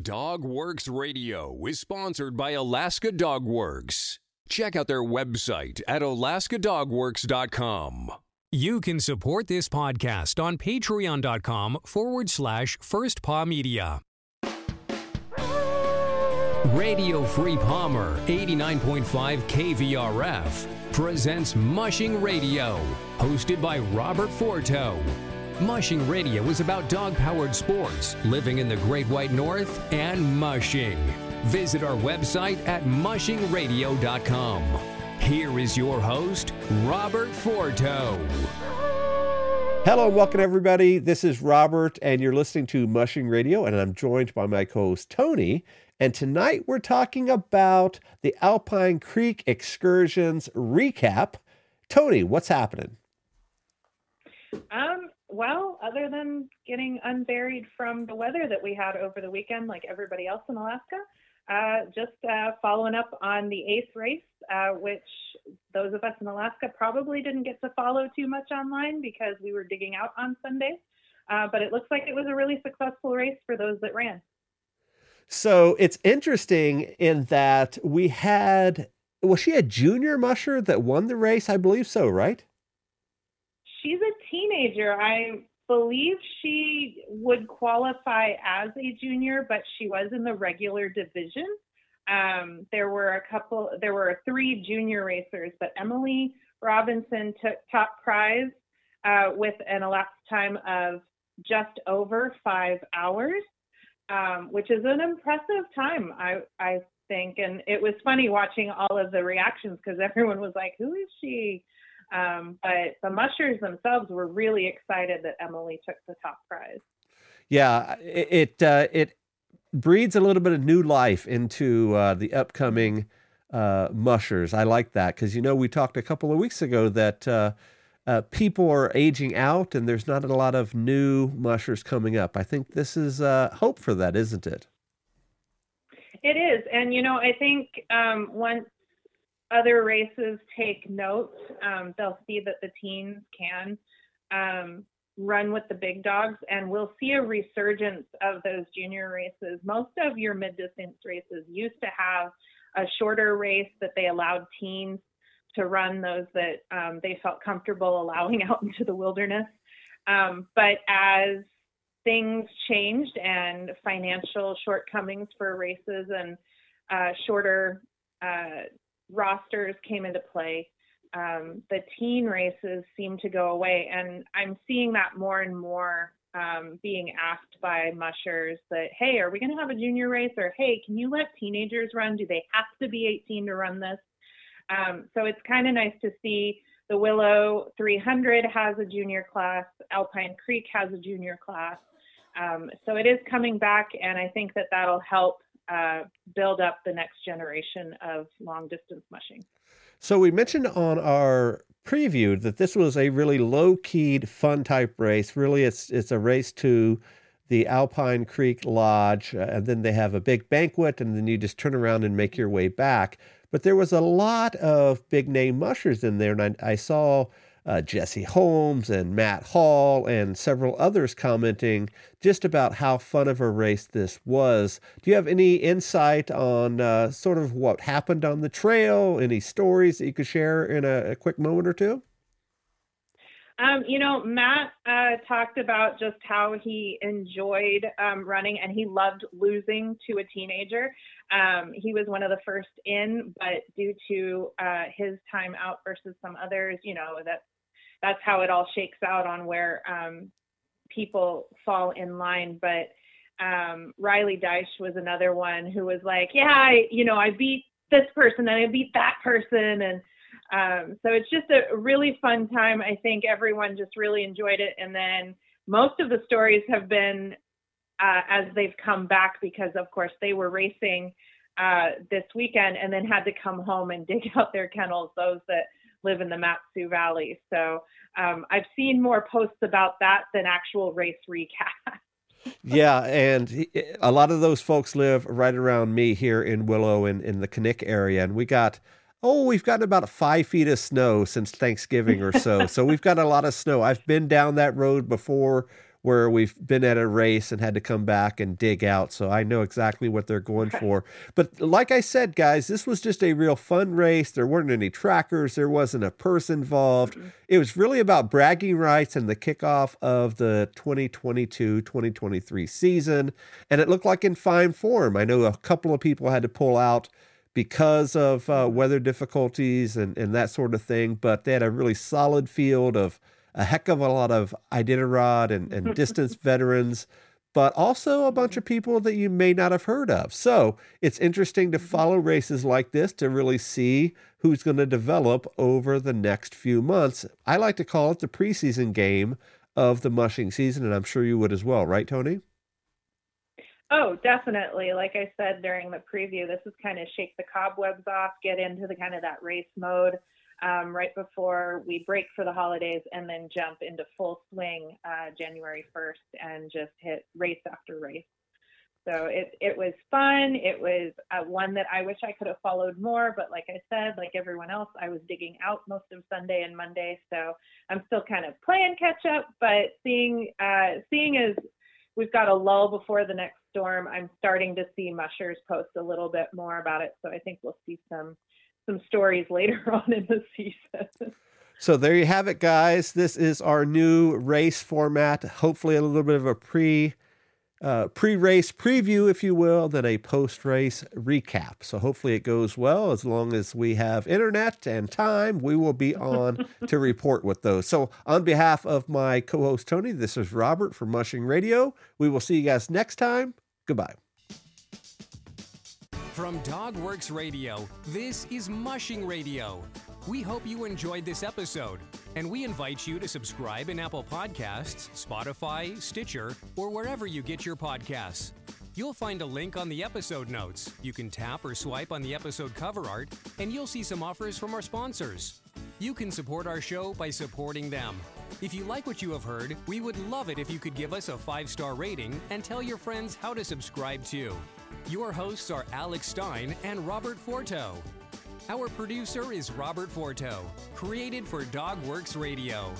Dog Works Radio is sponsored by Alaska Dog Works. Check out their website at alaskadogworks.com. You can support this podcast on patreon.com forward slash first paw media. Radio Free Palmer 89.5 KVRF presents Mushing Radio, hosted by Robert Forto. Mushing Radio is about dog powered sports, living in the Great White North, and mushing. Visit our website at mushingradio.com. Here is your host, Robert Forto. Hello and welcome, everybody. This is Robert, and you're listening to Mushing Radio, and I'm joined by my co host, Toni. And tonight we're talking about the Alpine Creek excursions recap. Toni, what's happening? Um, well, other than getting unburied from the weather that we had over the weekend, like everybody else in Alaska, uh, just uh, following up on the eighth race, uh, which those of us in Alaska probably didn't get to follow too much online because we were digging out on Sunday. Uh, but it looks like it was a really successful race for those that ran. So it's interesting in that we had, was she a junior musher that won the race? I believe so, right? She's a teenager. I believe she would qualify as a junior, but she was in the regular division. Um, there were a couple, there were three junior racers, but Emily Robinson took top prize uh, with an elapsed time of just over five hours, um, which is an impressive time, I, I think. And it was funny watching all of the reactions because everyone was like, "Who is she?" Um, but the mushers themselves were really excited that Emily took the top prize. Yeah, it it, uh, it breeds a little bit of new life into uh, the upcoming uh, mushers. I like that because you know we talked a couple of weeks ago that uh, uh, people are aging out and there's not a lot of new mushers coming up. I think this is uh, hope for that, isn't it? It is, and you know I think um, once other races take note, um, they'll see that the teens can um, run with the big dogs, and we'll see a resurgence of those junior races. Most of your mid distance races used to have a shorter race that they allowed teens to run, those that um, they felt comfortable allowing out into the wilderness. Um, but as things changed and financial shortcomings for races and uh, shorter uh, rosters came into play, um, the teen races seem to go away. And I'm seeing that more and more um, being asked by mushers that, hey, are we going to have a junior race? Or, hey, can you let teenagers run? Do they have to be 18 to run this? Um, so it's kind of nice to see the Willow 300 has a junior class, Alpine Creek has a junior class. Um, so it is coming back, and I think that that'll help uh, build up the next generation of long distance mushing. So we mentioned on our preview that this was a really low keyed, fun type race. Really, it's it's a race to the Alpine Creek Lodge, uh, and then they have a big banquet, and then you just turn around and make your way back. But there was a lot of big name mushers in there, and I, I saw uh, Jesse Holmes and Matt Hall and several others commenting just about how fun of a race this was. Do you have any insight on uh, sort of what happened on the trail? Any stories that you could share in a, a quick moment or two? Um, you know, Matt uh, talked about just how he enjoyed um, running and he loved losing to a teenager. Um, he was one of the first in, but due to uh, his time out versus some others, you know, that that's how it all shakes out on where um, people fall in line. But um, Riley Dyche was another one who was like, yeah, I, you know, I beat this person and I beat that person. And um, so it's just a really fun time. I think everyone just really enjoyed it. And then most of the stories have been uh, as they've come back because, of course, they were racing uh, this weekend and then had to come home and dig out their kennels. Those that live in the Mat-Su Valley. So um, I've seen more posts about that than actual race recap. yeah, and a lot of those folks live right around me here in Willow in, in the Knik area, and we got oh, we've gotten about five feet of snow since Thanksgiving or so. so we've got a lot of snow. I've been down that road before where we've been at a race and had to come back and dig out. So I know exactly what they're going for. But like I said, guys, this was just a real fun race. There weren't any trackers, there wasn't a purse involved. Mm-hmm. It was really about bragging rights and the kickoff of the 2022 2023 season. And it looked like in fine form. I know a couple of people had to pull out because of uh, weather difficulties and, and that sort of thing, but they had a really solid field of a heck of a lot of Iditarod and, and distance veterans, but also a bunch of people that you may not have heard of. So it's interesting to mm-hmm. follow races like this to really see who's going to develop over the next few months. I like to call it the preseason game of the mushing season, and I'm sure you would as well, right, Toni? Oh, definitely. Like I said during the preview, this is kind of shake the cobwebs off, get into the kind of that race mode um, right before we break for the holidays, and then jump into full swing uh, January 1st and just hit race after race. So it it was fun. It was uh, one that I wish I could have followed more, but like I said, like everyone else, I was digging out most of Sunday and Monday, so I'm still kind of playing catch up. But seeing uh, seeing as we've got a lull before the next storm, I'm starting to see mushers post a little bit more about it. So I think we'll see some some stories later on in the season. So there you have it, guys. This is our new race format. Hopefully, a little bit of a pre uh, pre-race preview, if you will, then a post-race recap. So hopefully it goes well. As long as we have internet and time, we will be on to report with those. So on behalf of my co-host Toni, this is Robert from Mushing Radio. We will see you guys next time. Goodbye. From Dogworks Radio, this is Mushing Radio. We hope you enjoyed this episode, and we invite you to subscribe in Apple Podcasts, Spotify, Stitcher, or wherever you get your podcasts. You'll find a link on the episode notes. You can tap or swipe on the episode cover art, and you'll see some offers from our sponsors. You can support our show by supporting them. If you like what you have heard, we would love it if you could give us a five star rating and tell your friends how to subscribe too. Your hosts are Alex Stein and Robert Forto. Our producer is Robert Forto, created for Dogworks Radio.